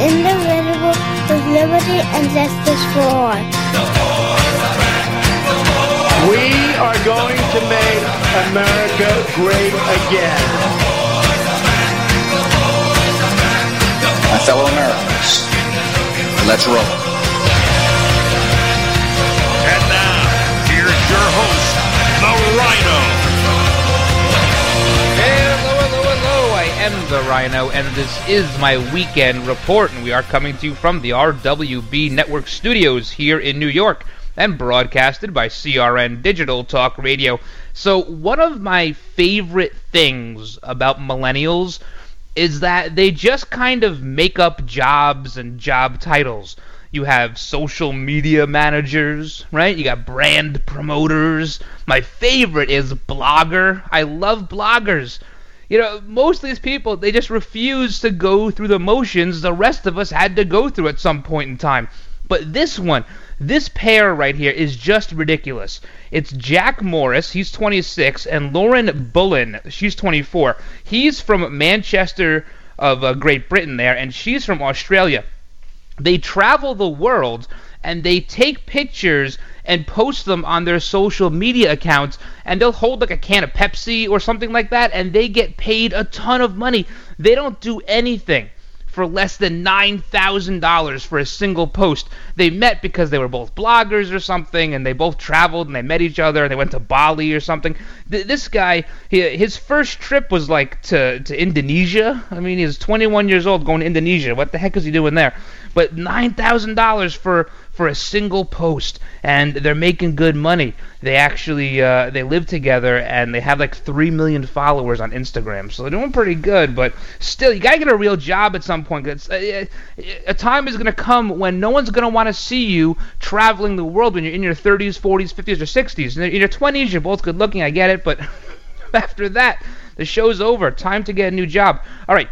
indivisible, with liberty and justice for all. We are going to make America great again. My fellow Americans, let's roll. Am the Ryno, and this is my weekend report. And we are coming to you from the RWB Network studios here in New York and broadcasted by CRN Digital Talk Radio. So, one of my favorite things about millennials is that they just kind of make up jobs and job titles. You have social media managers, right? You got brand promoters. My favorite is blogger. I love bloggers. You know, most of these people, they just refuse to go through the motions the rest of us had to go through at some point in time. But this one, this pair right here is just ridiculous. It's Jack Morris, he's 26, and Lauren Bullen, she's 24. He's from Manchester of uh, Great Britain there, and she's from Australia. They travel the world and they take pictures and post them on their social media accounts and they'll hold like a can of Pepsi or something like that and they get paid a ton of money. They don't do anything for less than $9,000 for a single post. They met because they were both bloggers or something, and they both traveled and they met each other and they went to Bali or something. Th- this guy, his first trip was like to, to Indonesia. I mean, he's 21 years old going to Indonesia. What the heck is he doing there? But $9,000 for for a single post, and they're making good money. They actually uh, they live together, and they have like three million followers on Instagram, so they're doing pretty good. But still, you gotta get a real job at some point. It's, uh, a time is gonna come when no one's gonna want to see you traveling the world when you're in your 30s, 40s, 50s, or 60s. In your 20s, you're both good looking. I get it, but after that, the show's over. Time to get a new job. All right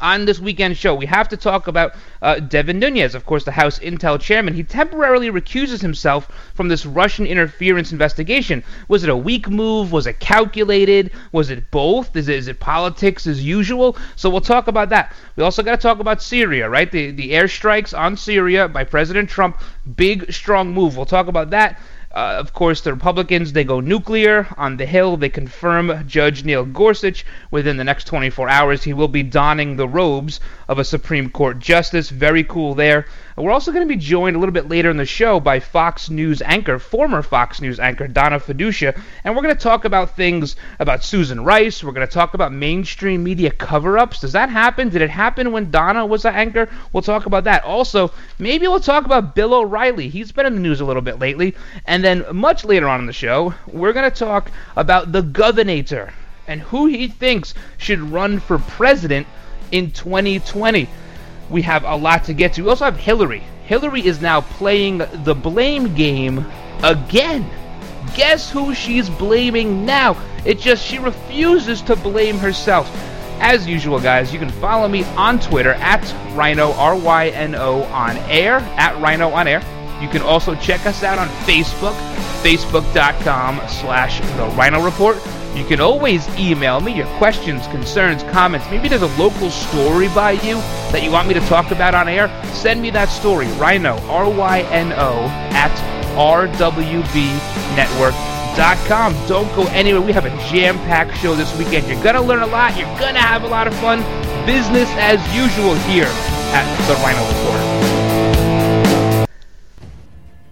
on this weekend show. We have to talk about uh, Devin Nunes, of course, the House Intel chairman. He temporarily recuses himself from this Russian interference investigation. Was it a weak move? Was it calculated? Was it both? Is it, is it politics as usual? So we'll talk about that. We also got to talk about Syria, right? The, the airstrikes on Syria by President Trump. Big, strong move. We'll talk about that. Uh, of course, the Republicans, they go nuclear. On the Hill, they confirm Judge Neil Gorsuch. Within the next 24 hours, he will be donning the robes of a Supreme Court justice. Very cool there. We're also going to be joined a little bit later in the show by Fox News anchor, former Fox News anchor Donna Fiducia, and we're going to talk about things about Susan Rice. We're going to talk about mainstream media cover-ups. Does that happen? Did it happen when Donna was an anchor? We'll talk about that. Also, maybe we'll talk about Bill O'Reilly. He's been in the news a little bit lately. And then much later on in the show, we're going to talk about the Governator and who he thinks should run for president in 2020 we have a lot to get to. We also have Hillary. Hillary is now playing the blame game again. Guess who she's blaming now? It just she refuses to blame herself. As usual, guys, you can follow me on Twitter at Ryno R Y N O on air at Ryno on air. You can also check us out on Facebook, facebook.com slash the Ryno Report. You can always email me your questions, concerns, comments. Maybe there's a local story by you that you want me to talk about on air. Send me that story, Ryno, R-Y-N-O, at rwbnetwork.com. Don't go anywhere. We have a jam-packed show this weekend. You're going to learn a lot. You're going to have a lot of fun. Business as usual here at the Ryno Report.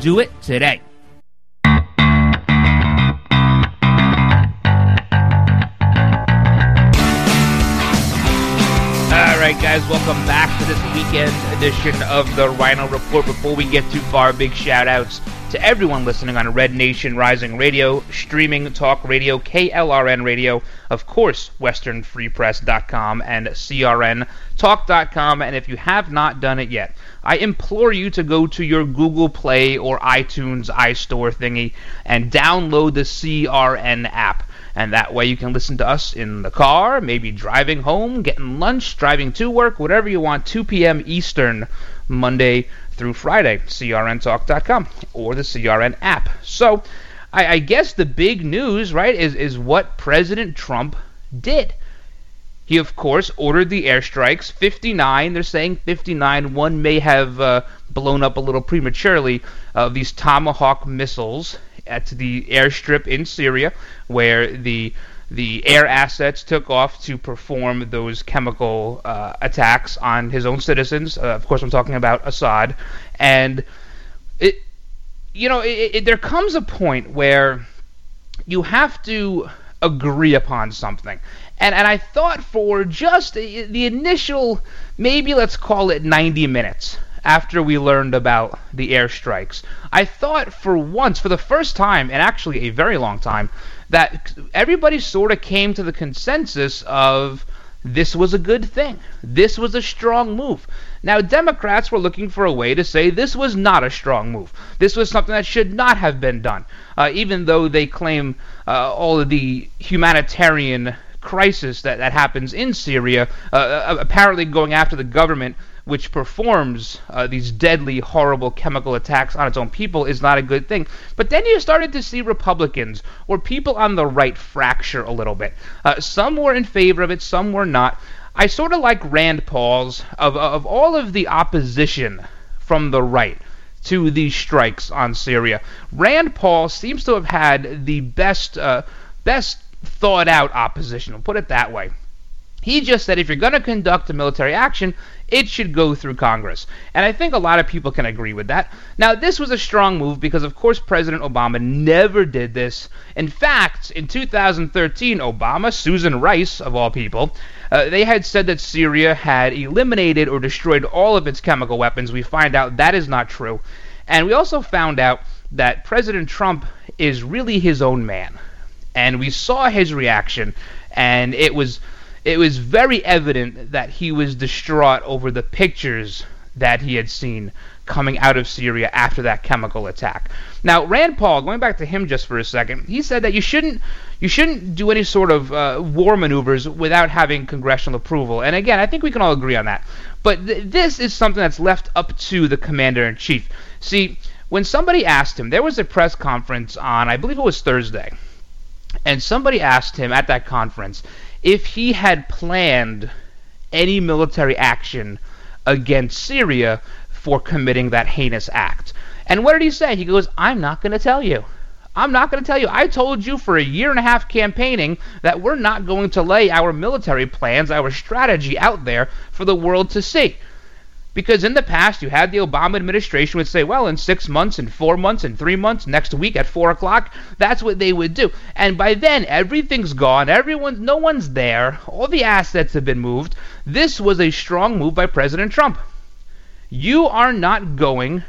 Do it today. All right, guys, welcome back to this weekend edition of the Ryno Report. Before we get too far, big shout outs to everyone listening on Red Nation Rising Radio, streaming talk radio, KLRN Radio, of course, westernfreepress.com and crntalk.com. And if you have not done it yet, I implore you to go to your Google Play or iTunes iStore thingy and download the CRN app. And that way you can listen to us in the car, maybe driving home, getting lunch, driving to work, whatever you want, 2 p.m. Eastern, Monday through Friday, crntalk.com or the CRN app. So I, I guess the big news, right, is, is what President Trump did. He, of course, ordered the airstrikes. 59, they're saying 59. One may have uh, blown up a little prematurely. Uh, these Tomahawk missiles at the airstrip in Syria, where the the air assets took off to perform those chemical uh, attacks on his own citizens. Uh, of course, I'm talking about Assad, and it, you know, it, it, there comes a point where you have to agree upon something. And, and I thought for just the initial, maybe let's call it 90 minutes, after we learned about the airstrikes. I thought for once, for the first time, and actually a very long time, that everybody sort of came to the consensus of this was a good thing. This was a strong move. Now, Democrats were looking for a way to say this was not a strong move. This was something that should not have been done, uh, even though they claim uh, all of the humanitarian crisis that, that happens in Syria, uh, uh apparently going after the government which performs uh, these deadly, horrible chemical attacks on its own people, is not a good thing. But then you started to see Republicans or people on the right fracture a little bit. Uh, some were in favor of it, some were not. I sort of like Rand Paul's of of all of the opposition from the right to these strikes on Syria. Rand Paul seems to have had the best uh, best thought out opposition. We'll put it that way. He just said if you're going to conduct a military action, it should go through Congress. And I think a lot of people can agree with that. Now, this was a strong move because, of course, President Obama never did this. In fact, in 2013, Obama, Susan Rice, of all people, uh, they had said that Syria had eliminated or destroyed all of its chemical weapons. We find out that is not true. And we also found out that President Trump is really his own man. And we saw his reaction, and it was it was very evident that he was distraught over the pictures that he had seen coming out of Syria after that chemical attack. Now, Rand Paul, going back to him just for a second, he said that you shouldn't you shouldn't do any sort of uh, war maneuvers without having congressional approval. And again, I think we can all agree on that. But th- this is something that's left up to the commander in chief. See, when somebody asked him, there was a press conference on, I believe it was Thursday, and somebody asked him at that conference if he had planned any military action against Syria for committing that heinous act. And what did he say? He goes, I'm not going to tell you. I'm not going to tell you. I told you for a year and a half campaigning that we're not going to lay our military plans, our strategy out there for the world to see. Because in the past, you had the Obama administration would say, well, in six months, in four months, in three months, next week at four o'clock, that's what they would do. And by then, everything's gone. Everyone, no one's there. All the assets have been moved. This was a strong move by President Trump. You are not going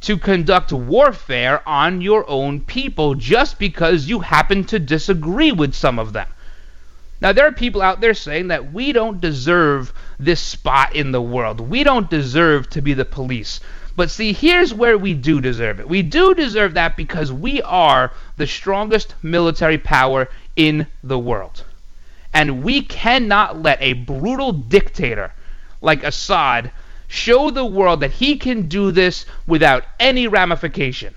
to conduct warfare on your own people just because you happen to disagree with some of them. Now, there are people out there saying that we don't deserve this spot in the world. We don't deserve to be the police. But see, here's where we do deserve it. We do deserve that because we are the strongest military power in the world. And we cannot let a brutal dictator like Assad show the world that he can do this without any ramification.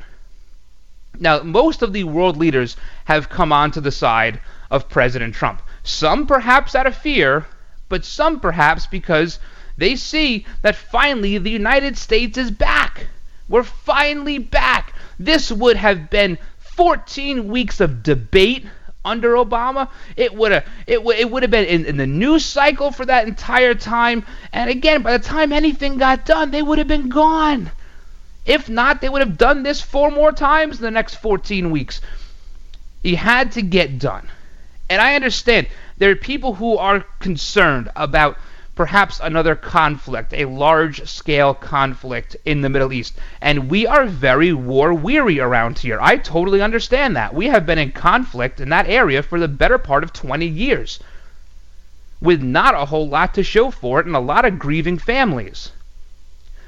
Now, most of the world leaders have come onto the side of President Trump. Some perhaps out of fear, but some perhaps because they see that finally the United States is back. We're finally back. This would have been 14 weeks of debate under Obama. It would have it, w- it would have been in, in the news cycle for that entire time. And again, by the time anything got done, they would have been gone. If not, they would have done this four more times in the next 14 weeks. He had to get done. And I understand there are people who are concerned about perhaps another conflict, a large scale conflict in the Middle East. And we are very war weary around here. I totally understand that. We have been in conflict in that area for the better part of 20 years, with not a whole lot to show for it and a lot of grieving families.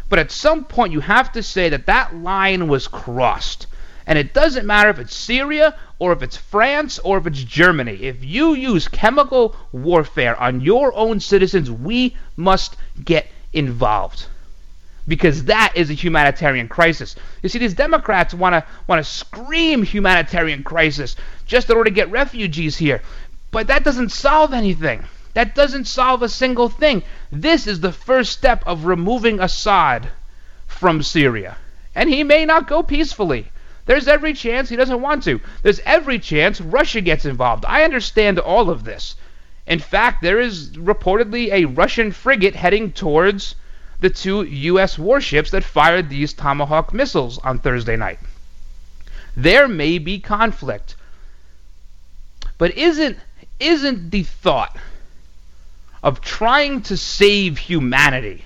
But at some point, you have to say that that line was crossed. And it doesn't matter if it's Syria or if it's France or if it's Germany. If you use chemical warfare on your own citizens, we must get involved. Because that is a humanitarian crisis. You see, these Democrats want to want to scream humanitarian crisis just in order to get refugees here, but that doesn't solve anything. That doesn't solve a single thing. This is the first step of removing Assad from Syria. And he may not go peacefully. There's every chance he doesn't want to. There's every chance Russia gets involved. I understand all of this. In fact, there is reportedly a Russian frigate heading towards the two U.S. warships that fired these Tomahawk missiles on Thursday night. There may be conflict. But isn't isn't the thought of trying to save humanity,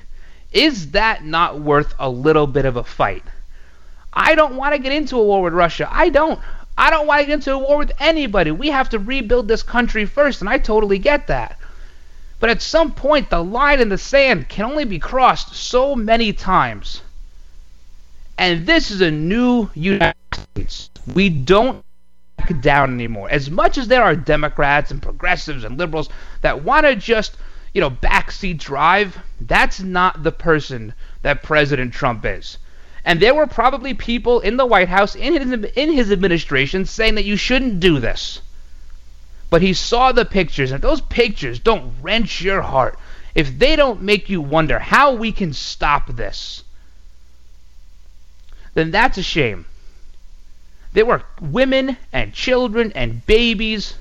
is that not worth a little bit of a fight? I don't want to get into a war with Russia. I don't. I don't want to get into a war with anybody. We have to rebuild this country first, and I totally get that. But at some point, the line in the sand can only be crossed so many times. And this is a new United States. We don't back down anymore. As much as there are Democrats and progressives and liberals that want to just, you know, backseat drive, that's not the person that President Trump is. And there were probably people in the White House in his, in his administration saying that you shouldn't do this. But he saw the pictures, and those pictures don't wrench your heart, if they don't make you wonder how we can stop this, then that's a shame. There were women and children and babies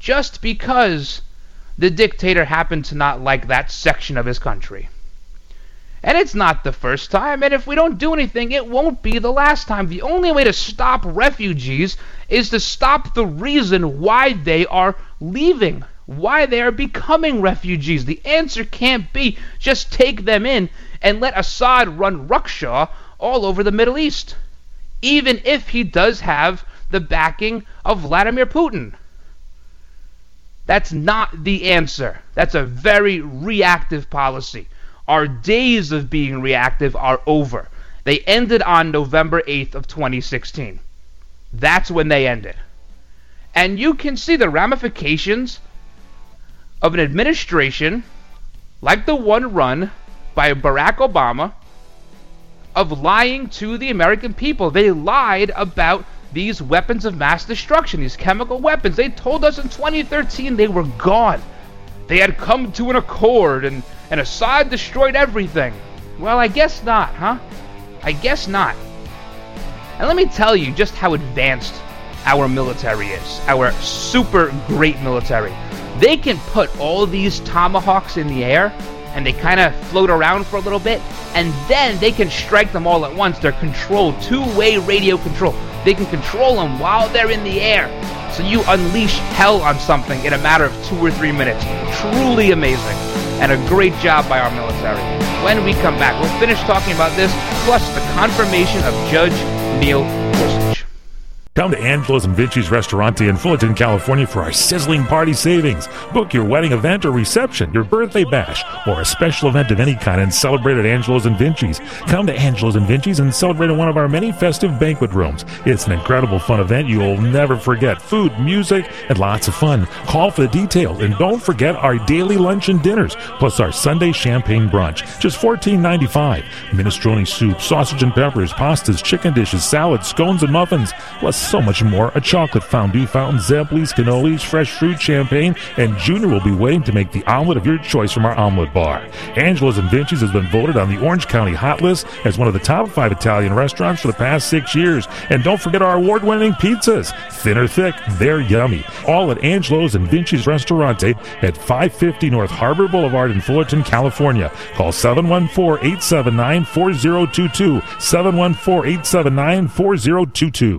just because the dictator happened to not like that section of his country. And it's not the first time, and if we don't do anything, it won't be the last time. The only way to stop refugees is to stop the reason why they are leaving, why they are becoming refugees. The answer can't be just take them in and let Assad run ruckshaw all over the Middle East even if he does have the backing of Vladimir Putin. That's not the answer. That's a very reactive policy. Our days of being reactive are over. They ended on November 8th of 2016. That's when they ended. And you can see the ramifications of an administration like the one run by Barack Obama of lying to the American people. They lied about these weapons of mass destruction, these chemical weapons. They told us in 2013 they were gone. They had come to an accord and, and Assad destroyed everything. Well, I guess not, huh? I guess not. And let me tell you just how advanced our military is, our super great military. They can put all these tomahawks in the air and they kind of float around for a little bit, and then they can strike them all at once. They're controlled, two-way radio control. They can control them while they're in the air. So you unleash hell on something in a matter of two or three minutes. Truly amazing. And a great job by our military. When we come back, we'll finish talking about this, plus the confirmation of Judge Neil Gorsuch. Come to Angelo's and Vinci's Restaurante in Fullerton, California for our sizzling party savings. Book your wedding event or reception, your birthday bash, or a special event of any kind and celebrate at Angelo's and Vinci's. Come to Angelo's and Vinci's and celebrate in one of our many festive banquet rooms. It's an incredible fun event you'll never forget. Food, music, and lots of fun. Call for the details and don't forget our daily lunch and dinners, plus our Sunday champagne brunch. Just $14.95. Minestrone soup, sausage and peppers, pastas, chicken dishes, salads, scones, and muffins. Plus so much more. A chocolate fondue fountain, Zeblis, cannolis, fresh fruit, champagne, and Junior will be waiting to make the omelet of your choice from our omelet bar. Angelo's and Vinci's has been voted on the Orange County Hot List as one of the top five Italian restaurants for the past six years. And don't forget our award-winning pizzas. Thin or thick, they're yummy. All at Angelo's and Vinci's Restaurante at 550 North Harbor Boulevard in Fullerton, California. Call 714-879-4022. 714-879-4022.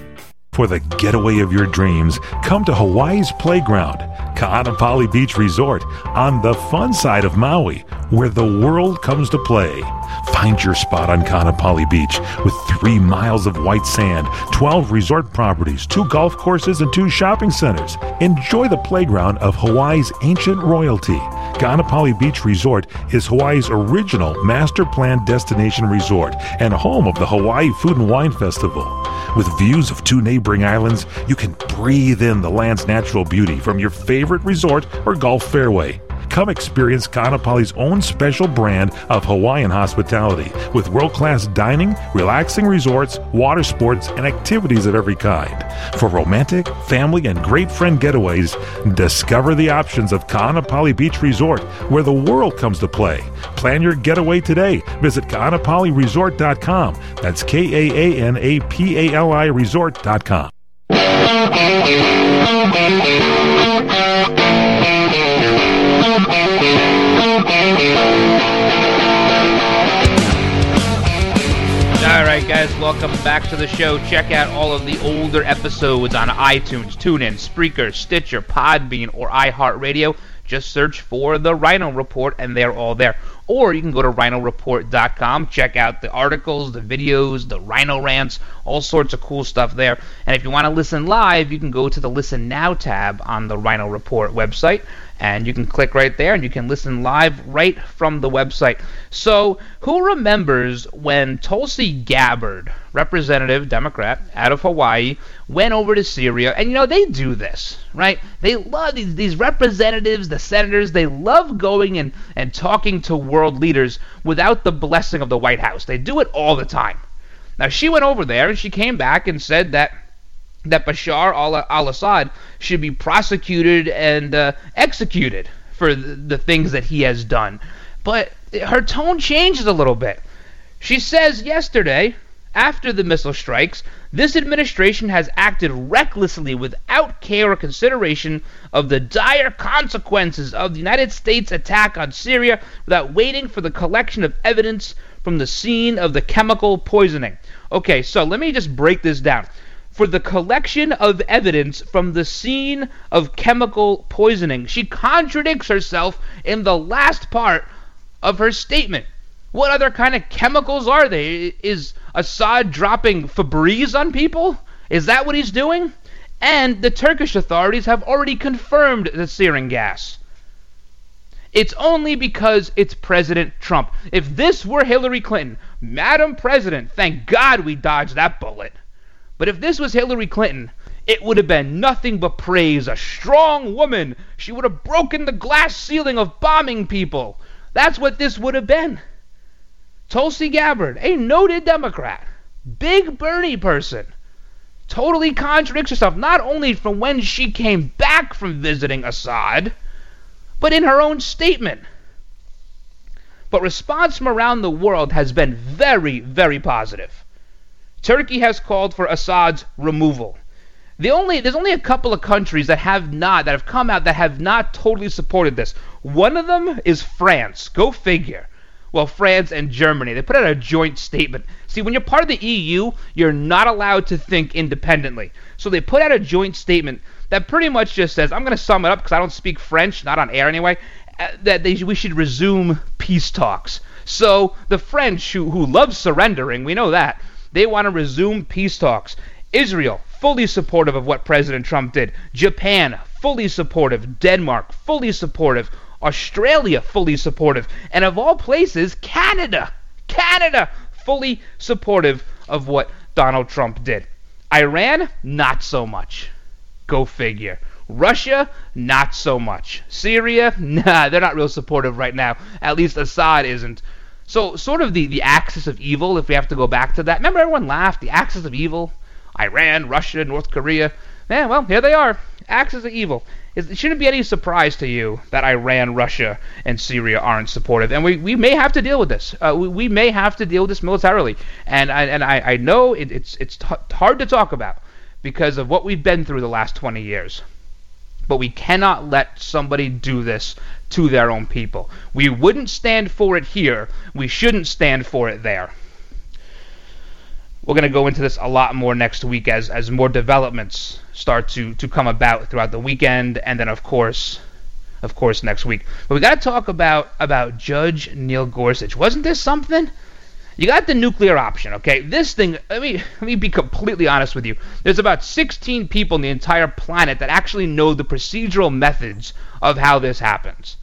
For the getaway of your dreams, come to Hawaii's Playground, Ka'anapali Beach Resort, on the fun side of Maui, where the world comes to play. Find your spot on Ka'anapali Beach with three miles of white sand, 12 resort properties, two golf courses, and two shopping centers. Enjoy the playground of Hawaii's ancient royalty. Ka'anapali Beach Resort is Hawaii's original master planned destination resort and home of the Hawaii Food and Wine Festival. With views of two neighboring islands, you can breathe in the land's natural beauty from your favorite resort or golf fairway. Come experience Ka'anapali's own special brand of Hawaiian hospitality with world class dining, relaxing resorts, water sports, and activities of every kind. For romantic, family, and great friend getaways, discover the options of Ka'anapali Beach Resort, where the world comes to play. Plan your getaway today. Visit Ka'anapaliResort.com. That's K A A N A P A L I Resort.com. All right, guys, welcome back to the show. Check out all of the older episodes on iTunes, TuneIn, Spreaker, Stitcher, Podbean, or iHeartRadio. Just search for the Ryno Report, and they're all there. Or you can go to rynoreport.com, check out the articles, the videos, the Ryno rants, all sorts of cool stuff there. And if you want to listen live, you can go to the Listen Now tab on the Ryno Report website and you can click right there and you can listen live right from the website. So, who remembers when Tulsi Gabbard, representative Democrat out of Hawaii, went over to Syria? And you know, they do this, right? They love these, these representatives, the senators, they love going and, and talking to world leaders without the blessing of the White House. They do it all the time. Now, she went over there and she came back and said that that Bashar al Assad should be prosecuted and uh, executed for the, the things that he has done. But her tone changes a little bit. She says yesterday, after the missile strikes, this administration has acted recklessly without care or consideration of the dire consequences of the United States attack on Syria without waiting for the collection of evidence from the scene of the chemical poisoning. Okay, so let me just break this down for the collection of evidence from the scene of chemical poisoning. She contradicts herself in the last part of her statement. What other kind of chemicals are they? Is Assad dropping Febreze on people? Is that what he's doing? And the Turkish authorities have already confirmed the sarin gas. It's only because it's President Trump. If this were Hillary Clinton, Madam President, thank God we dodged that bullet. But if this was Hillary Clinton, it would have been nothing but praise. A strong woman. She would have broken the glass ceiling of bombing people. That's what this would have been. Tulsi Gabbard, a noted Democrat, big Bernie person, totally contradicts herself not only from when she came back from visiting Assad, but in her own statement. But response from around the world has been very, very positive. Turkey has called for Assad's removal. The only there's only a couple of countries that have not that have come out that have not totally supported this. One of them is France. Go figure well, France and Germany. They put out a joint statement. See, when you're part of the EU, you're not allowed to think independently. So they put out a joint statement that pretty much just says, I'm going to sum it up because I don't speak French, not on air anyway, uh, that they, we should resume peace talks. So the French, who, who love surrendering, we know that, they want to resume peace talks. Israel, fully supportive of what President Trump did. Japan, fully supportive. Denmark, fully supportive. Australia fully supportive, and of all places, Canada, Canada fully supportive of what Donald Trump did. Iran, not so much. Go figure. Russia, not so much. Syria, nah, they're not real supportive right now. At least Assad isn't. So, sort of the, the axis of evil, if we have to go back to that. Remember, everyone laughed? The axis of evil? Iran, Russia, North Korea. Yeah, well, here they are. Axis of evil it shouldn't be any surprise to you that Iran, Russia, and Syria aren't supportive, and we, we may have to deal with this. Uh, we, we may have to deal with this militarily, and I, and I, I know it, it's it's t- hard to talk about because of what we've been through the last 20 years. But we cannot let somebody do this to their own people. We wouldn't stand for it here. We shouldn't stand for it there. We're going to go into this a lot more next week as as more developments start to to come about throughout the weekend, and then of course, of course next week. But we got to talk about about Judge Neil Gorsuch. Wasn't this something? You got the nuclear option, okay? This thing, let me let me be completely honest with you. There's about 16 people on the entire planet that actually know the procedural methods of how this happens.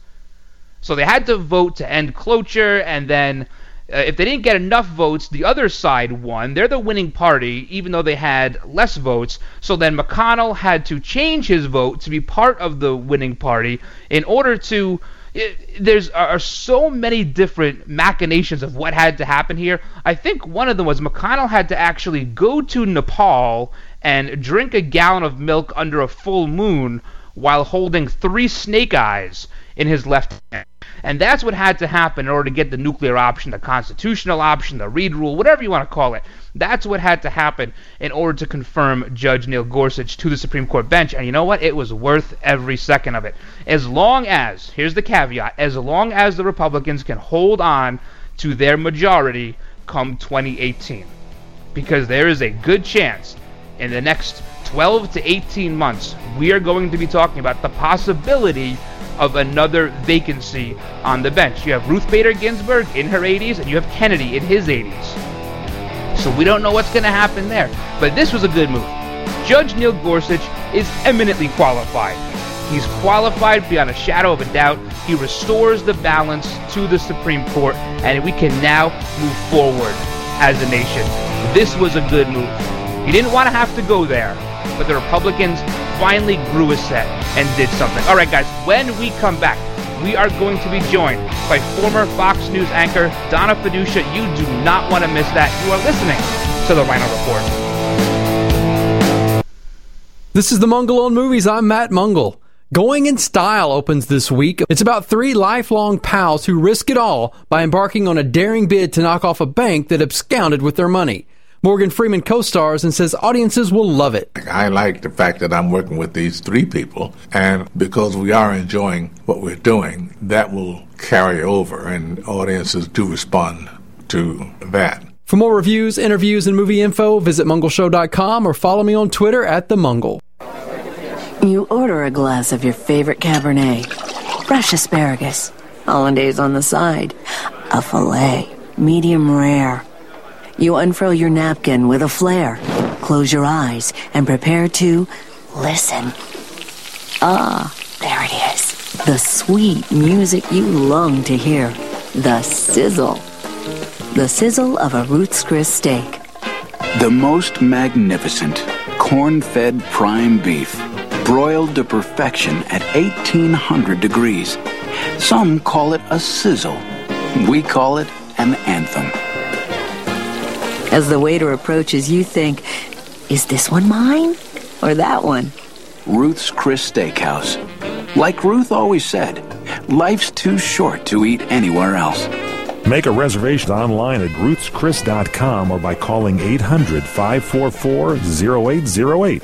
So they had to vote to end cloture, and then uh, if they didn't get enough votes, the other side won. They're the winning party, even though they had less votes. So then McConnell had to change his vote to be part of the winning party in order to. It, there's are so many different machinations of what had to happen here. I think one of them was McConnell had to actually go to Nepal and drink a gallon of milk under a full moon while holding three snake eyes in his left hand. And that's what had to happen in order to get the nuclear option, the constitutional option, the Reid rule, whatever you want to call it. That's what had to happen in order to confirm Judge Neil Gorsuch to the Supreme Court bench. And you know what? It was worth every second of it. As long as, here's the caveat, as long as the Republicans can hold on to their majority come 2018. Because there is a good chance in the next 12 to 18 months, we are going to be talking about the possibility of another vacancy on the bench. You have Ruth Bader Ginsburg in her 80s, and you have Kennedy in his 80s. So we don't know what's going to happen there. But this was a good move. Judge Neil Gorsuch is eminently qualified. He's qualified beyond a shadow of a doubt. He restores the balance to the Supreme Court, and we can now move forward as a nation. This was a good move. He didn't want to have to go there, but the Republicans finally grew a set and did something. All right, guys, when we come back, we are going to be joined by former Fox News anchor Donna Fiducia. You do not want to miss that. You are listening to the Ryno Report. This is the Mungle on Movies. I'm Matt Mungle. Going in Style opens this week. It's about three lifelong pals who risk it all by embarking on a daring bid to knock off a bank that absconded with their money. Morgan Freeman co stars and says audiences will love it. I like the fact that I'm working with these three people, and because we are enjoying what we're doing, that will carry over, and audiences do respond to that. For more reviews, interviews, and movie info, visit mungleshow.com or follow me on Twitter at The Mungle. You order a glass of your favorite Cabernet, fresh asparagus, hollandaise on the side, a filet, medium rare you unfurl your napkin with a flare, close your eyes, and prepare to listen. Ah, there it is. The sweet music you long to hear. The sizzle. The sizzle of a Ruth's Chris steak. The most magnificent, corn fed prime beef, broiled to perfection at 1800 degrees. Some call it a sizzle. We call it an anthem. As the waiter approaches, you think, is this one mine or that one? Ruth's Chris Steakhouse. Like Ruth always said, life's too short to eat anywhere else. Make a reservation online at ruthschris.com or by calling 800 544 0808.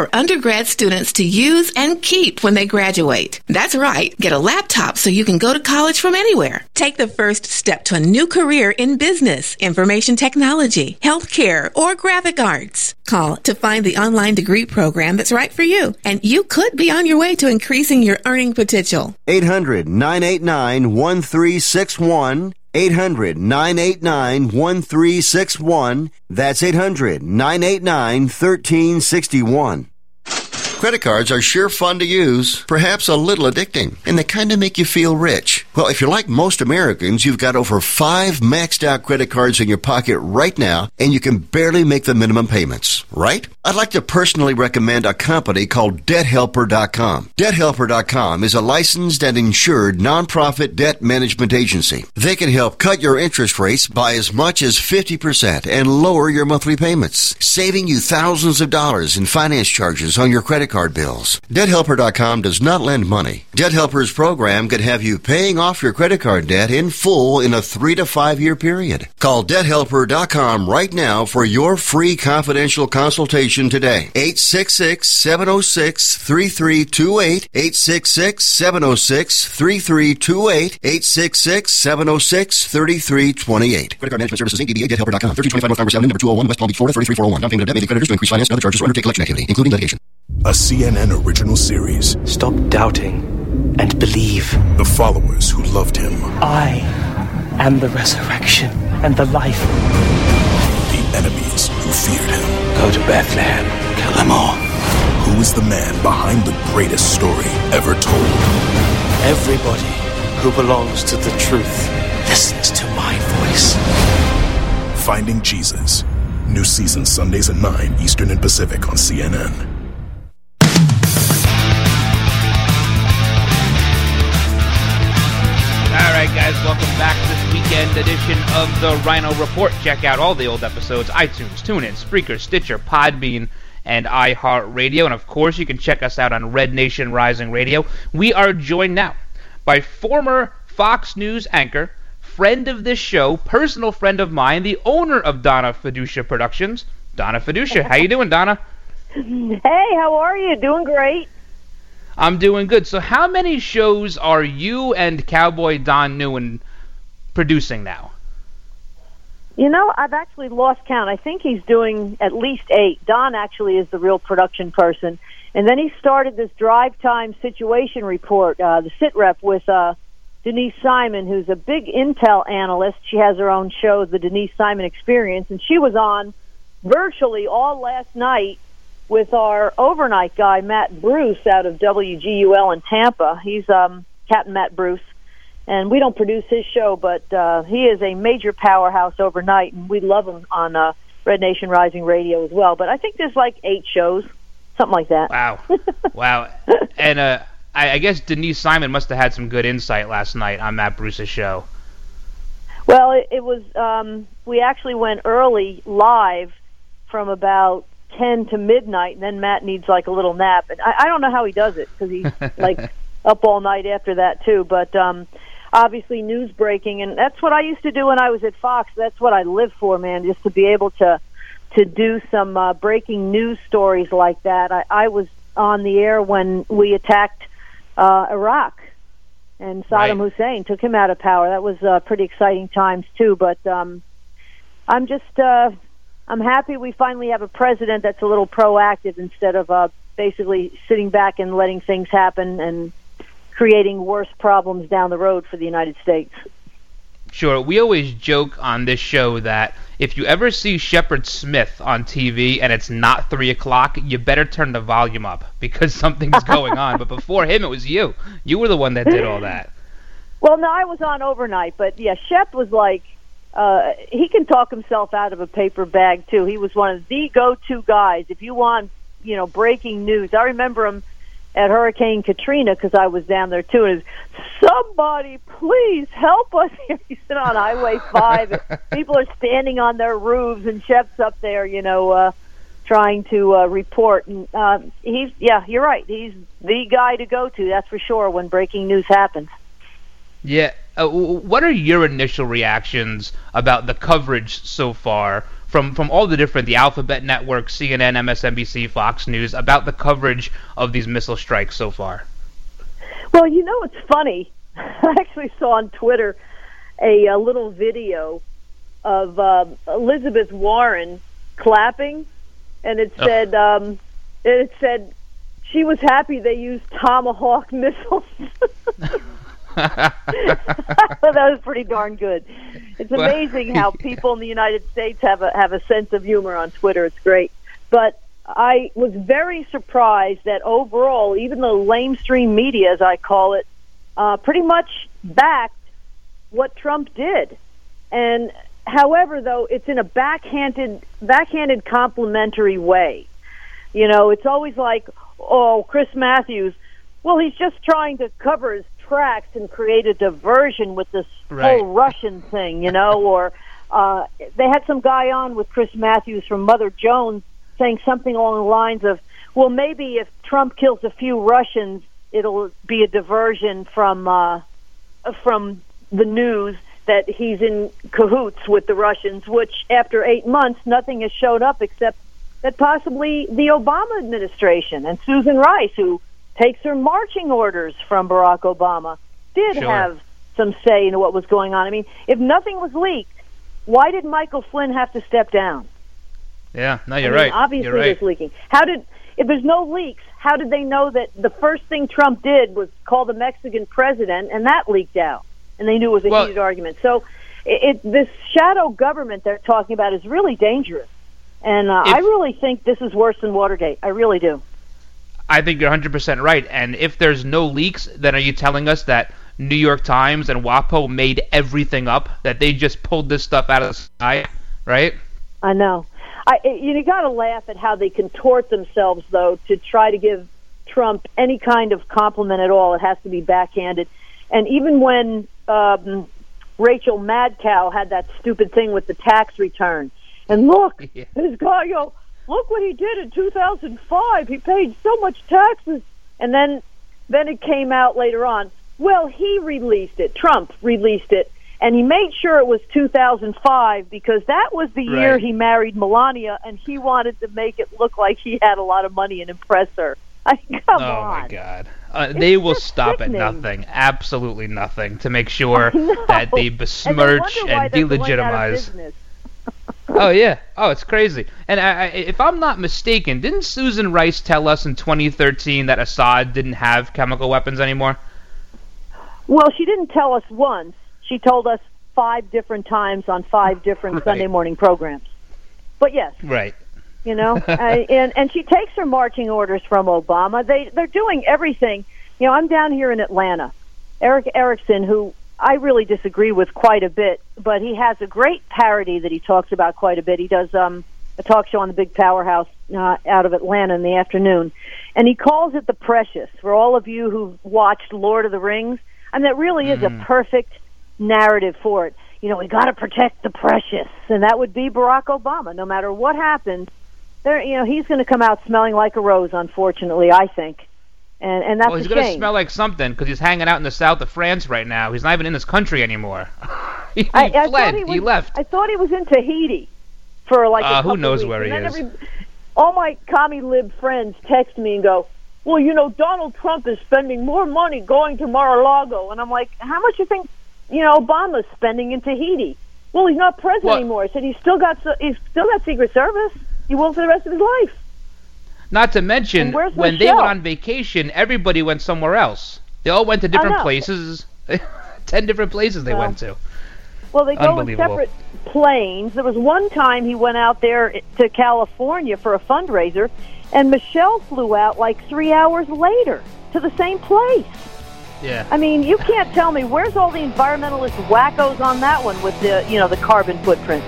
for undergrad students to use and keep when they graduate. That's right, get a laptop so you can go to college from anywhere. Take the first step to a new career in business, information technology, healthcare, or graphic arts. Call to find the online degree program that's right for you, and you could be on your way to increasing your earning potential. 800 989 1361. 800 989 1361. That's 800 989 1361. Credit cards are sure fun to use, perhaps a little addicting, and they kind of make you feel rich. Well, if you're like most Americans, you've got over five maxed out credit cards in your pocket right now, and you can barely make the minimum payments, right? I'd like to personally recommend a company called DebtHelper.com. DebtHelper.com is a licensed and insured nonprofit debt management agency. They can help cut your interest rates by as much as 50% and lower your monthly payments, saving you thousands of dollars in finance charges on your credit card bills. DebtHelper.com does not lend money. Debt Helper's program could have you paying off your credit card debt in full in a three to five year period. Call DebtHelper.com right now for your free confidential consultation today. 866-706-3328. 866-706-3328. 866-706-3328. Credit card management services Inc. DBA DebtHelper.com. 1325 North Congress Avenue, number 201, West Palm Beach, Florida, 33401. Down payment of debt may creditors to increase finance and other charges or undertake collection activity, including litigation. A CNN original series. Stop doubting and believe. The followers who loved him. I am the resurrection and the life. The enemies who feared him. Go to Bethlehem. Kill them all. Who is the man behind the greatest story ever told? Everybody who belongs to the truth listens to my voice. Finding Jesus. New season Sundays at 9 Eastern and Pacific on CNN. Right, guys, welcome back to this weekend edition of the Ryno Report. Check out all the old episodes iTunes, TuneIn, Spreaker, Stitcher, Podbean, and iHeartRadio. And of course, you can check us out on Red Nation Rising Radio. We are joined now by former Fox News anchor, friend of this show, personal friend of mine, the owner of Donna Fiducia Productions, Donna Fiducia. How you doing, Donna? Hey, how are you? Doing great. I'm doing good. So, how many shows are you and Cowboy Don Newen producing now? You know, I've actually lost count. I think he's doing at least eight. Don actually is the real production person. And then he started this drive time situation report, uh, the sit rep with uh, Denise Simon, who's a big Intel analyst. She has her own show, The Denise Simon Experience, and she was on virtually all last night with our overnight guy Matt Bruce out of WGUL in Tampa. He's um, Captain Matt Bruce, and we don't produce his show, but uh, he is a major powerhouse overnight, and we love him on uh, Red Nation Rising Radio as well. But I think there's like eight shows, something like that. Wow, wow, and uh, I, I guess Denise Simon must have had some good insight last night on Matt Bruce's show. Well, it, it was. Um, we actually went early live from about ten to midnight, and then Matt needs like a little nap. And I, I don't know how he does it because he's like up all night after that too. But um, obviously, news breaking, and that's what I used to do when I was at Fox. That's what I live for, man. Just to be able to to do some uh, breaking news stories like that. I, I was on the air when we attacked uh, Iraq and Saddam Right. Hussein took him out of power. That was uh, pretty exciting times too. But um, I'm just uh, I'm happy we finally have a president that's a little proactive instead of uh, basically sitting back and letting things happen and creating worse problems down the road for the United States. Sure. We always joke on this show that if you ever see Shepard Smith on TV and it's not 3 o'clock, you better turn the volume up because something's going on. But before him, it was you. You were the one that did all that. Well, no, I was on overnight, but yeah, Shep was like, uh, he can talk himself out of a paper bag too. He was one of the go-to guys. If you want, you know, breaking news, I remember him at Hurricane Katrina because I was down there too. And was, somebody, please help us here. He's on Highway Five. people are standing on their roofs, and Shep's up there, you know, uh, trying to uh, report. And uh, he's, yeah, you're right. He's the guy to go to. That's for sure when breaking news happens. Yeah. Uh, what are your initial reactions about the coverage so far from from all the different the alphabet networks, CNN, MSNBC, Fox News about the coverage of these missile strikes so far? Well, you know it's funny. I actually saw on Twitter a, a little video of uh, Elizabeth Warren clapping, and it said oh. um, it said she was happy they used Tomahawk missiles. that was pretty darn good. It's amazing how people in the United States have a have a sense of humor on Twitter. It's great. But I was very surprised that overall, even the lamestream media, as I call it, uh, pretty much backed what Trump did. And however, though, it's in a backhanded backhanded complimentary way. You know, it's always like, oh, Chris Matthews. Well, he's just trying to cover his tracks and create a diversion with this right. whole Russian thing, you know, or uh, they had some guy on with Chris Matthews from Mother Jones saying something along the lines of, well, maybe if Trump kills a few Russians, it'll be a diversion from uh, from the news that he's in cahoots with the Russians. Which, after eight months, nothing has showed up except that possibly the Obama administration and Susan Rice, who takes her marching orders from Barack Obama, did sure. have some say in what was going on. I mean, if nothing was leaked, why did Michael Flynn have to step down? Yeah, no, you're I mean, right. Obviously, you're right. there's leaking. How did if there's no leaks? How did they know that the first thing Trump did was call the Mexican president, and that leaked out, and they knew it was a well, heated argument? So, it, it, this shadow government they're talking about is really dangerous, and uh, if, I really think this is worse than Watergate. I really do. I think you're 100% right. And if there's no leaks, then are you telling us that New York Times and WAPO made everything up? That they just pulled this stuff out of the sky, right? I know. I you got to laugh at how they contort themselves though to try to give Trump any kind of compliment at all. It has to be backhanded. And even when um, Rachel Madcow had that stupid thing with the tax return, and look, yeah. this guy, you know, look what he did in 2005. He paid so much taxes. And then, then it came out later on. Well, he released it. Trump released it. And he made sure it was 2005 because that was the year he married Melania, and he wanted to make it look like he had a lot of money and impress her. I, come oh on. my God! Uh, they will stop sickening. at nothing, absolutely nothing, to make sure that they besmirch and, and delegitimize oh yeah. Oh, it's crazy. And I, I, if I'm not mistaken, didn't Susan Rice tell us in 2013 that Assad didn't have chemical weapons anymore? Well, she didn't tell us once. She told us five different times on five different Right. Sunday morning programs. But yes, Right. you know, I, and and she takes her marching orders from Obama. They they're doing everything. You know, I'm down here in Atlanta. Erick Erickson, who I really disagree with quite a bit, but he has a great parody that he talks about quite a bit. He does um, a talk show on the big powerhouse uh, out of Atlanta in the afternoon, and he calls it the Precious. For all of you who've watched Lord of the Rings, and that really is a Mm. perfect narrative for it. You know, we got to protect the precious, and that would be Barack Obama. No matter what happens, there, you know, he's going to come out smelling like a rose. Unfortunately, I think, and and that's well, he's gonna shame. smell like something because he's hanging out in the south of France right now. He's not even in this country anymore. he I, I fled. he, was, left. I thought he was in Tahiti for like a Uh, who knows where he is. Every, all my commie lib friends text me and go, "Well, you know, Donald Trump is spending more money going to Mar-a-Lago," and I'm like, "How much you think, you know, Obama's spending in Tahiti?" Well, he's not president What? anymore. He said he's still got he's still got Secret Service. He will for the rest of his life. Not to mention, when they Michelle? went on vacation, everybody went somewhere else. They all went to different places. Ten different places they Well, went to. Well, they go in separate planes. There was one time he went out there to California for a fundraiser, and Michelle flew out like three hours later to the same place. Yeah. I mean, you can't tell me where's all the environmentalist wackos on that one with the you know the carbon footprint.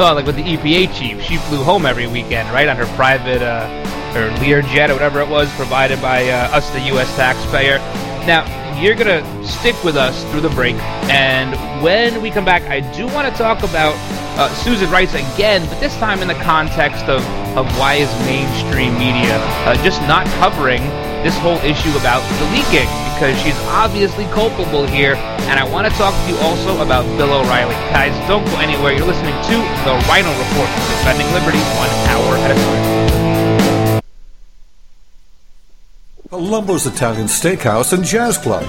Oh, like with the EPA chief, she flew home every weekend, right, on her private, uh, her Learjet or whatever it was, provided by uh, us, the U.S. taxpayer. Now, you're gonna stick with us through the break, and when we come back, I do want to talk about uh, Susan Rice again, but this time in the context of of why is mainstream media uh, just not covering this whole issue about the leaking because she's obviously culpable here. And I want to talk to you also about Bill O'Reilly. Guys, don't go anywhere. You're listening to the Ryno Report, defending liberty one hour at a time. Colombo's Italian Steakhouse and Jazz Club.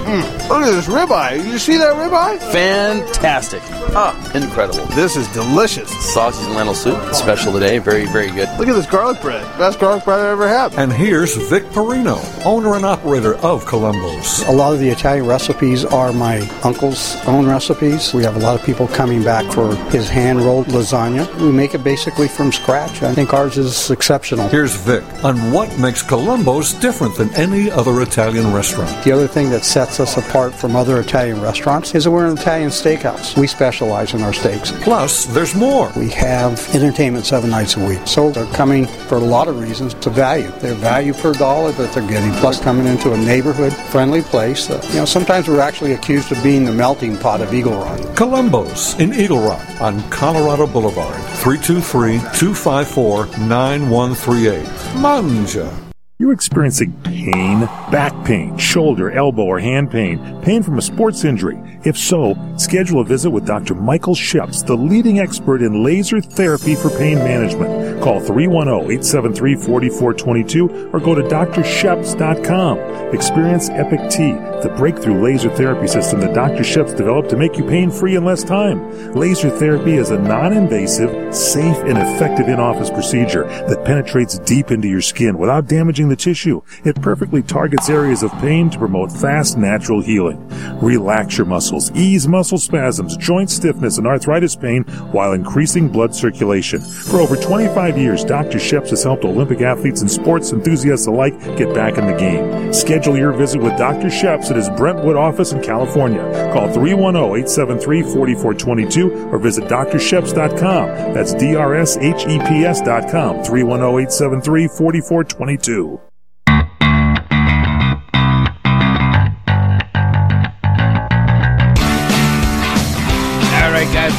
Look at this ribeye. You see that ribeye? Fantastic. Ah, incredible. This is delicious. Sausage and lentil soup, special today. Very, very good. Look at this garlic bread. Best garlic bread I ever had. And here's Vic Perino, owner and operator of Colombo's. A lot of the Italian recipes are my uncle's own recipes. We have a lot of people coming back for his hand rolled lasagna. We make it basically from scratch. I think ours is exceptional. Here's Vic on what makes Colombo's different than any other Italian restaurant. The other thing that sets us apart from other Italian restaurants is that we're an Italian steakhouse. We specialize in our steaks. Plus, there's more. We have entertainment seven nights a week. So they're coming for a lot of reasons to value. Their value per dollar that they're getting, plus coming into a neighborhood friendly place. That, you know, sometimes we're actually accused of being the melting pot of Eagle Rock. Colombo's in Eagle Rock on Colorado Boulevard, 323-254-9138. Manja. You're experiencing pain, back pain, shoulder, elbow, or hand pain, pain from a sports injury. If so, schedule a visit with Dr. Michael Sheps, the leading expert in laser therapy for pain management. Call 310-873-4422 or go to drsheps.com. Experience Epic T, the breakthrough laser therapy system that Dr. Sheps developed to make you pain-free in less time. Laser therapy is a non-invasive, safe, and effective in-office procedure that penetrates deep into your skin without damaging the tissue. It perfectly targets areas of pain to promote fast, natural healing. Relax your muscles, ease muscle spasms, joint stiffness, and arthritis pain while increasing blood circulation. For over 25 years, Dr. Sheps has helped Olympic athletes and sports enthusiasts alike get back in the game. Schedule your visit with Dr. Sheps at his Brentwood office in California. Call 310-873-4422 or visit drsheps.com. That's D-R-S-H-E-P-S dot com. 310-873-4422.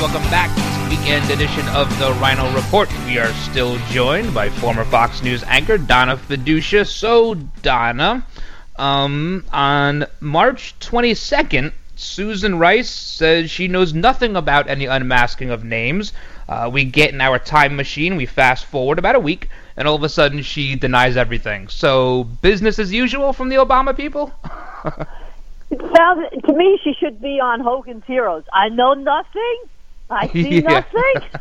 Welcome back to this weekend edition of the Ryno Report. We are still joined by former Fox News anchor Donna Fiducia. So, Donna, um, on March 22nd, Susan Rice says she knows nothing about any unmasking of names. Uh, we get in our time machine, we fast forward about a week, and all of a sudden she denies everything. So, business as usual from the Obama people? It sounds to me she should be on Hogan's Heroes. I know nothing. I see Yeah. nothing.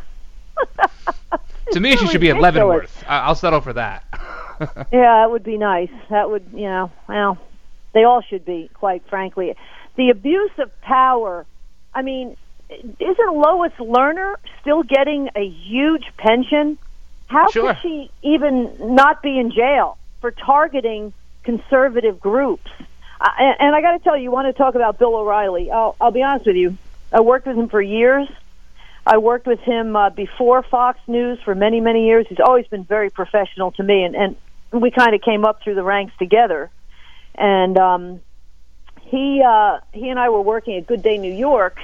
to me, she should be at. Leavenworth. I- I'll settle for that. yeah, that would be nice. That would, you know, well, they all should be, quite frankly. The abuse of power. I mean, isn't Lois Lerner still getting a huge pension? How Sure. could she even not be in jail for targeting conservative groups? I, and I got to tell you, you want to talk about Bill O'Reilly? I'll, I'll be honest with you. I worked with him for years. I worked with him uh, before Fox News for many, many years. He's always been very professional to me, and, and we kind of came up through the ranks together. And um, he uh, he and I were working at Good Day New York.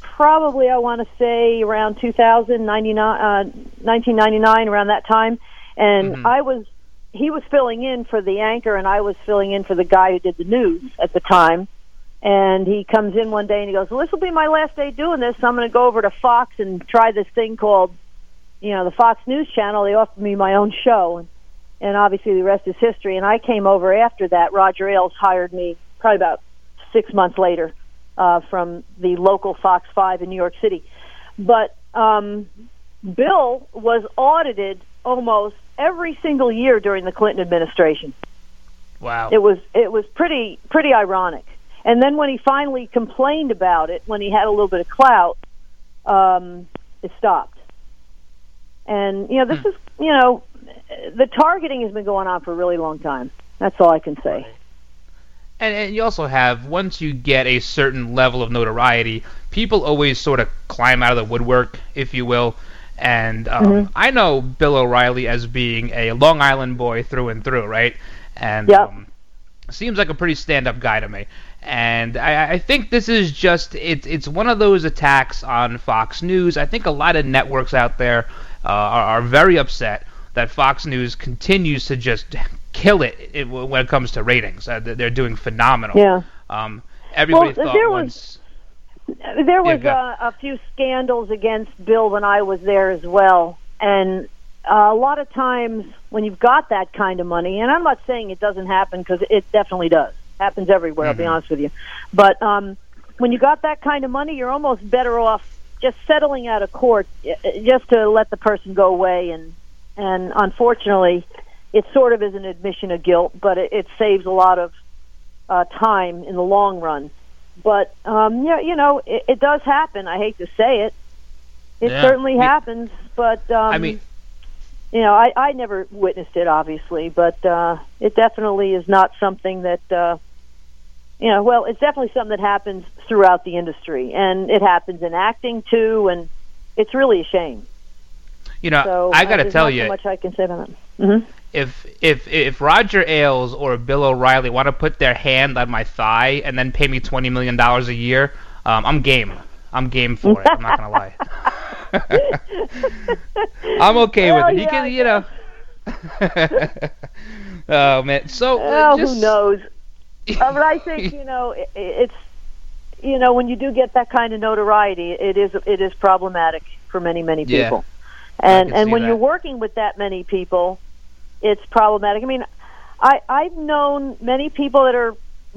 Probably, I want to say around 2000, 99, uh, 1999, around that time. And I was he was filling in for the anchor, and I was filling in for the guy who did the news at the time. And he comes in one day and he goes, "Well, this will be my last day doing this. So I'm going to go over to Fox and try this thing called, you know, the Fox News Channel. They offered me my own show, and, and obviously the rest is history. And I came over after that. Roger Ailes hired me probably about six months later uh, from the local Fox Five in New York City. but um, Bill was audited almost every single year during the Clinton administration. Wow. It was it was pretty pretty ironic. And then when he finally complained about it, when he had a little bit of clout, um, it stopped. And you know, this is you know, the targeting has been going on for a really long time. That's all I can say. And, and you also have once you get a certain level of notoriety, people always sort of climb out of the woodwork, if you will. And um, Mhm. I know Bill O'Reilly as being a Long Island boy through and through, right? And Yep. um, seems like a pretty stand-up guy to me. And I, I think this is just it's it's one of those attacks on Fox News. I think a lot of networks out there uh, are, are very upset that Fox News continues to just kill it, it when it comes to ratings. Uh, they're doing phenomenal. Yeah. Um, everybody Well, thought there once. There was go. uh, a few scandals against Bill when I was there as well, and uh, a lot of times when you've got that kind of money, and I'm not saying it doesn't happen because it definitely does, happens everywhere. I'll be Mhm. honest with you, but um, when you got that kind of money, you're almost better off just settling out of court, uh, just to let the person go away, and and unfortunately, it sort of is an admission of guilt, but it, it saves a lot of uh, time in the long run. But um, yeah, you know, it, it does happen. I hate to say it. It Yeah. certainly Me- happens, but um, I mean- you know, I, I never witnessed it, obviously, but uh, it definitely is not something that, uh, you know, well, it's definitely something that happens throughout the industry, and it happens in acting too, and it's really a shame. You know, so I uh, gotta there's tell you, so much I can say about that. hmm if if if Roger Ailes or Bill O'Reilly want to put their hand on my thigh and then pay me twenty million dollars a year, um, I'm game. I'm game for it. I'm not gonna lie. I'm okay Well, with it. He yeah, can, you know. oh man, so uh, Well, just, who knows? Uh, but I think you know it, it's you know when you do get that kind of notoriety, it is it is problematic for many many Yeah. people, and and when that. you're working with that many people, it's problematic. I mean, I I've known many people that are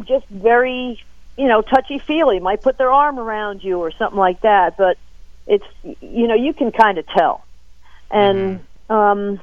just very you know touchy feely, might put their arm around you or something like that, but it's you know you can kind of tell, and Mm-hmm. um,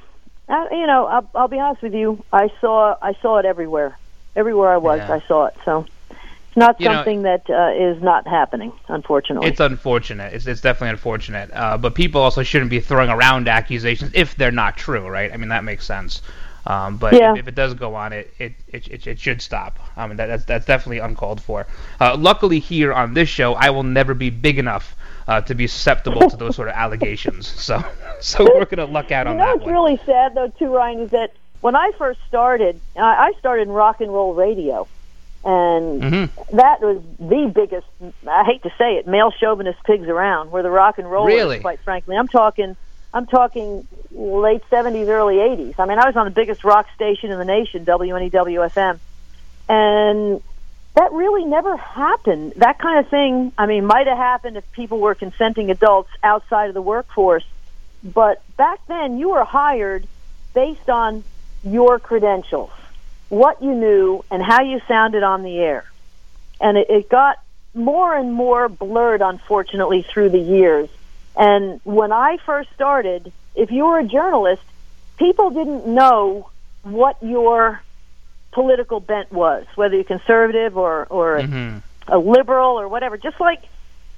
I, you know I'll, I'll be honest with you, I saw I saw it everywhere, everywhere I was, Yeah. I saw it. So it's not You know- something that uh, is not happening, unfortunately. It's unfortunate. It's, it's definitely unfortunate. Uh, but people also shouldn't be throwing around accusations if they're not true, right? I mean, that makes sense. Um, but Yeah. if, if it does go on, it it, it, it, it should stop. I mean, that, that's that's definitely uncalled for. Uh, luckily, here on this show, I will never be big enough uh, to be susceptible to those sort of allegations. So so we're gonna luck out you on know that what's one. really sad though too, Ryan, is that when I first started, I started in rock and roll radio, and Mm-hmm. that was the biggest. I hate to say it, male chauvinist pigs around. Were the rock and rollers, Really? quite frankly. I'm talking. I'm talking late '70s, early '80s. I mean, I was on the biggest rock station in the nation, WNEW FM, and that really never happened. That kind of thing, I mean, might have happened if people were consenting adults outside of the workforce. But back then, you were hired based on your credentials, what you knew, and how you sounded on the air. And it, it got more and more blurred, unfortunately, through the years. And when I first started, if you were a journalist, people didn't know what your political bent was, whether you're conservative or, or Mhm. a liberal or whatever. Just like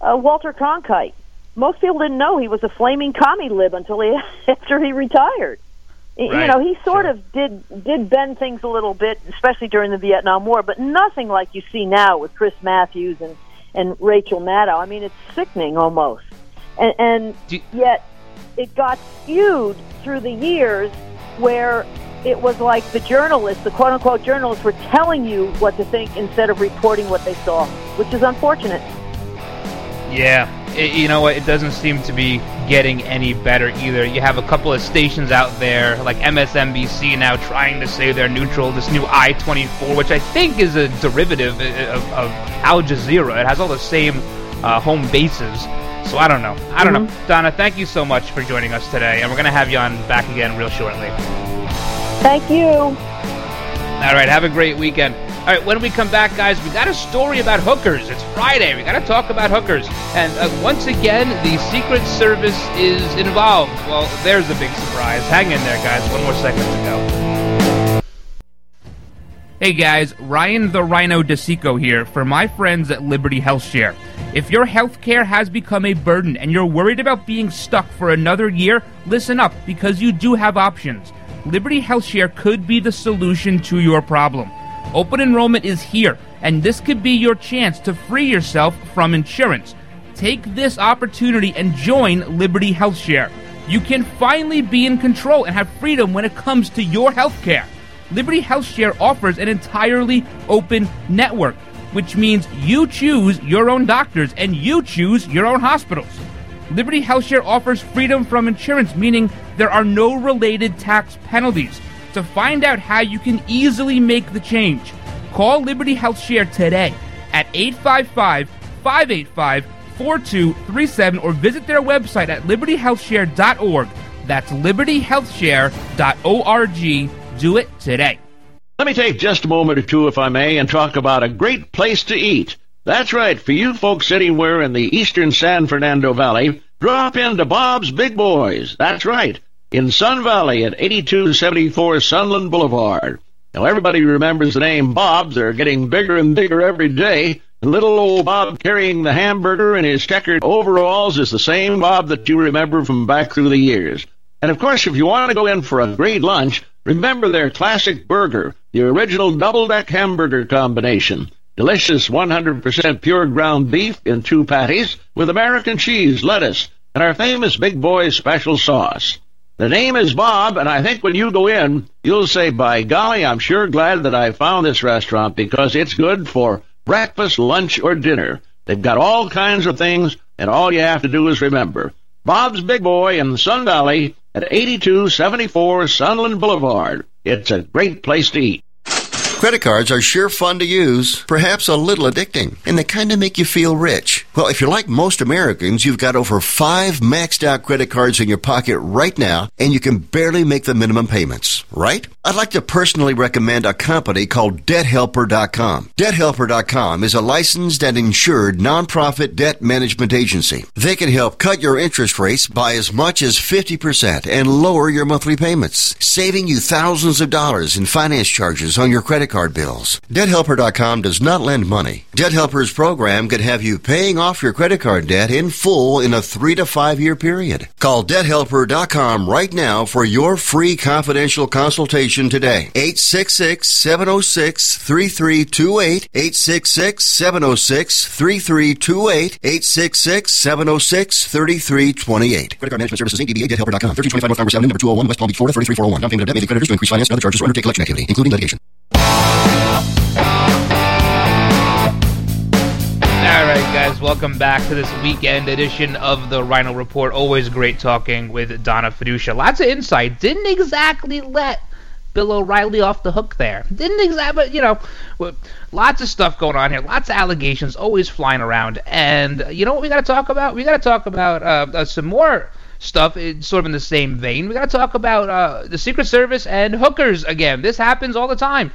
uh, Walter Cronkite, most people didn't know he was a flaming commie lib until he after he retired. Y- You know, he sort of did did bend things a little bit, especially during the Vietnam War, but nothing like you see now with Chris Matthews and and Rachel Maddow. I mean, it's sickening almost. And, and yet, it got skewed through the years where it was like the journalists, the quote unquote journalists, were telling you what to think instead of reporting what they saw, which is unfortunate. Yeah, it, you know what? It doesn't seem to be getting any better either. You have a couple of stations out there, like MSNBC, now trying to say they're neutral. This new I-24, which I think is a derivative of, of Al Jazeera. It has all the same uh, home bases. So I don't know. I don't know. Donna, thank you so much for joining us today, and we're gonna have you on back again real shortly. Thank you. All right, have a great weekend. All right, when we come back, guys, we got a story about hookers. It's Friday. We got to talk about hookers. And uh, once again, the Secret Service is involved. Well, there's a big surprise. Hang in there, guys. One more second to go. Hey guys, Ryan the Ryno DeSico here for my friends at Liberty Health Share. If your healthcare has become a burden and you're worried about being stuck for another year, listen up because you do have options. Liberty Health Share could be the solution to your problem. Open enrollment is here, and this could be your chance to free yourself from insurance. Take this opportunity and join Liberty Health Share. You can finally be in control and have freedom when it comes to your healthcare. Liberty Health Share offers an entirely open network, which means you choose your own doctors and you choose your own hospitals. Liberty Health Share offers freedom from insurance, meaning there are no related tax penalties. To find out how you can easily make the change, call Liberty Health Share today at 855 585 4237 or visit their website at libertyhealthshare.org. That's libertyhealthshare.org. Do it today. Let me take just a moment or two, if I may, and talk about a great place to eat. That's right, for you folks anywhere in the eastern San Fernando Valley, drop into Bob's Big Boys. That's right, in Sun Valley at 8274 Sunland Boulevard. Now, everybody remembers the name Bob. They're getting bigger and bigger every day. Little old Bob carrying the hamburger in his checkered overalls is the same Bob that you remember from back through the years. And of course, if you want to go in for a great lunch, remember their classic burger, the original double deck hamburger combination. Delicious 100% pure ground beef in two patties with American cheese, lettuce, and our famous Big Boy special sauce. The name is Bob, and I think when you go in, you'll say, by golly, I'm sure glad that I found this restaurant because it's good for breakfast, lunch, or dinner. They've got all kinds of things, and all you have to do is remember. Bob's Big Boy in Sun Valley at 8274 Sunland Boulevard. It's a great place to eat. Credit cards are sure fun to use, perhaps a little addicting, and they kind of make you feel rich. Well, if you're like most Americans, you've got over five maxed out credit cards in your pocket right now, and you can barely make the minimum payments, right? I'd like to personally recommend a company called DebtHelper.com. DebtHelper.com is a licensed and insured nonprofit debt management agency. They can help cut your interest rates by as much as 50% and lower your monthly payments, saving you thousands of dollars in finance charges on your credit card bills. DebtHelper.com does not lend money. Debt Helper's program could have you paying off your credit card debt in full in a three to five year period. Call DebtHelper.com right now for your free confidential consultation today. 866-706-3328. 866-706-3328. 866-706-3328. Credit card management services Inc. DBA DebtHelper.com. 1325 North Congress Avenue, number 201, West Palm Beach, Florida, 33401. Down payment of debt may be creditors to increase finance and other charges or undertake collection activity, including litigation. All right, guys, welcome back to this weekend edition of the Ryno Report. Always great talking with Donna Fiducia. Lots of insight. Didn't exactly let Bill O'Reilly off the hook there. Didn't exactly, but you know, lots of stuff going on here. Lots of allegations always flying around. And you know what we got to talk about? We got to talk about uh, uh, some more stuff, sort of in the same vein. We got to talk about uh, the Secret Service and hookers again. This happens all the time.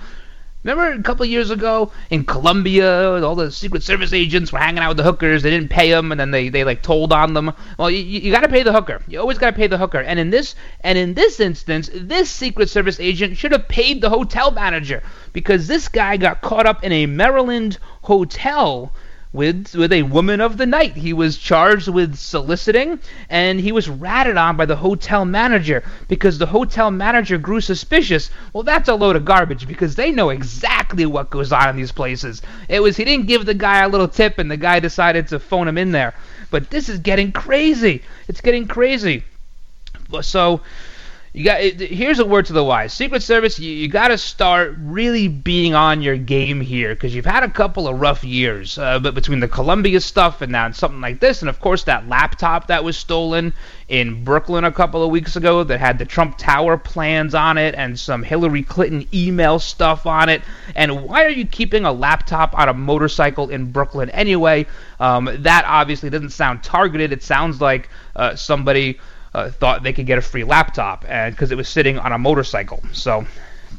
Remember a couple years ago in Colombia, all the Secret Service agents were hanging out with the hookers. They didn't pay them, and then they, they like told on them. Well, you, you got to pay the hooker. You always got to pay the hooker. And in this and in this instance, this Secret Service agent should have paid the hotel manager because this guy got caught up in a Maryland hotel with with a woman of the night. He was charged with soliciting and he was ratted on by the hotel manager because the hotel manager grew suspicious. Well, that's a load of garbage because they know exactly what goes on in these places. It was he didn't give the guy a little tip and the guy decided to phone him in there. But this is getting crazy. It's getting crazy. So you got here's a word to the wise. Secret Service, you, you got to start really being on your game here because you've had a couple of rough years. Uh, but between the Colombia stuff and now something like this, and of course that laptop that was stolen in Brooklyn a couple of weeks ago that had the Trump Tower plans on it and some Hillary Clinton email stuff on it. And why are you keeping a laptop on a motorcycle in Brooklyn anyway? Um, that obviously doesn't sound targeted. It sounds like uh, somebody uh, thought they could get a free laptop, because it was sitting on a motorcycle. So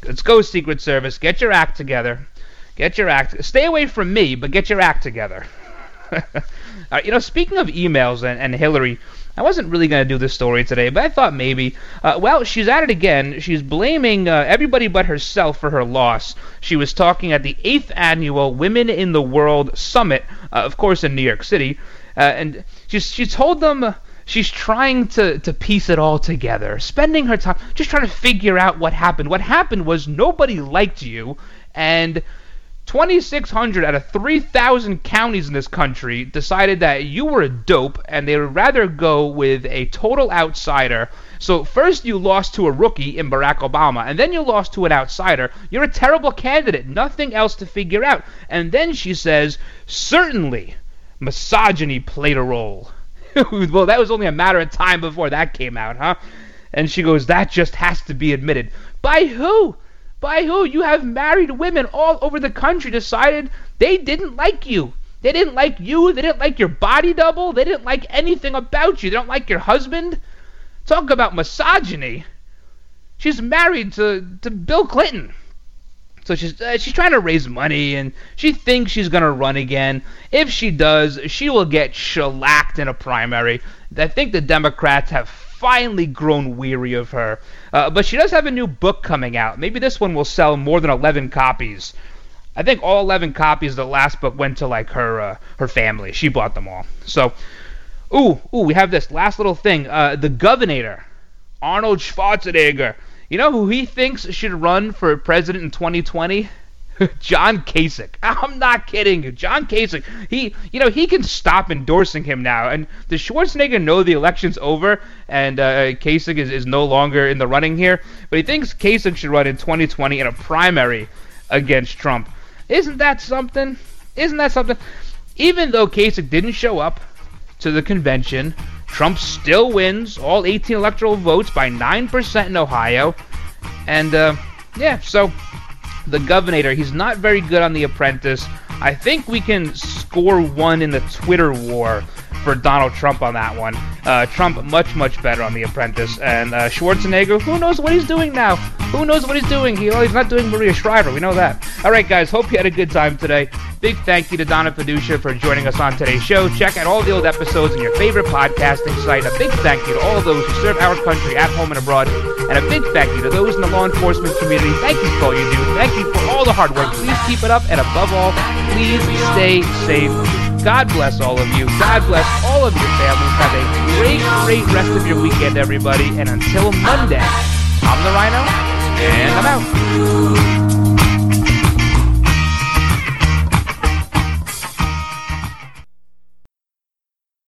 let's go, Secret Service, get your act together. Get your act. Stay away from me, but get your act together. uh, you know, speaking of emails and, and Hillary, I wasn't really going to do this story today, but I thought maybe. Uh, well, she's at it again. She's blaming uh, everybody but herself for her loss. She was talking at the 8th annual Women in the World Summit, uh, of course, in New York City. Uh, and she's, she told them she's trying to, to piece it all together, spending her time just trying to figure out what happened. What happened was nobody liked you, and 2,600 out of 3,000 counties in this country decided that you were a dope and they would rather go with a total outsider. So, first you lost to a rookie in Barack Obama, and then you lost to an outsider. You're a terrible candidate. Nothing else to figure out. And then she says, certainly, misogyny played a role. well, that was only a matter of time before that came out, huh? And she goes, that just has to be admitted. By who? By who? You have married women all over the country decided they didn't like you. They didn't like you. They didn't like your body double. They didn't like anything about you. They don't like your husband. Talk about misogyny. She's married to, to Bill Clinton. So she's uh, she's trying to raise money and she thinks she's gonna run again. If she does, she will get shellacked in a primary. I think the Democrats have finally grown weary of her. Uh, but she does have a new book coming out. Maybe this one will sell more than 11 copies. I think all 11 copies of the last book went to like her uh, her family. She bought them all. So, ooh, ooh, we have this last little thing. Uh, the Governor, Arnold Schwarzenegger. You know who he thinks should run for president in 2020? John Kasich. I'm not kidding you. John Kasich. He, you know, he can stop endorsing him now. And does Schwarzenegger know the election's over and uh, Kasich is, is no longer in the running here? But he thinks Kasich should run in 2020 in a primary against Trump. Isn't that something? Isn't that something? Even though Kasich didn't show up to the convention, Trump still wins all 18 electoral votes by 9% in Ohio. And, uh, yeah, so the Governor. He's not very good on The Apprentice. I think we can score one in the Twitter war for Donald Trump on that one. Uh, Trump much much better on The Apprentice, and uh, Schwarzenegger, who knows what he's doing now? Who knows what he's doing? He, oh, he's not doing Maria Shriver. We know that. All right, guys. Hope you had a good time today. Big thank you to Donna Fiducia for joining us on today's show. Check out all the old episodes on your favorite podcasting site. A big thank you to all those who serve our country at home and abroad, and a big thank you to those in the law enforcement community. Thank you for all you do. Thank you for all the hard work. Please keep it up, and above all, please stay safe. God bless all of you. God bless all of your families. Have a great, great rest of your weekend, everybody. And until Monday, I'm the Ryno, and I'm out.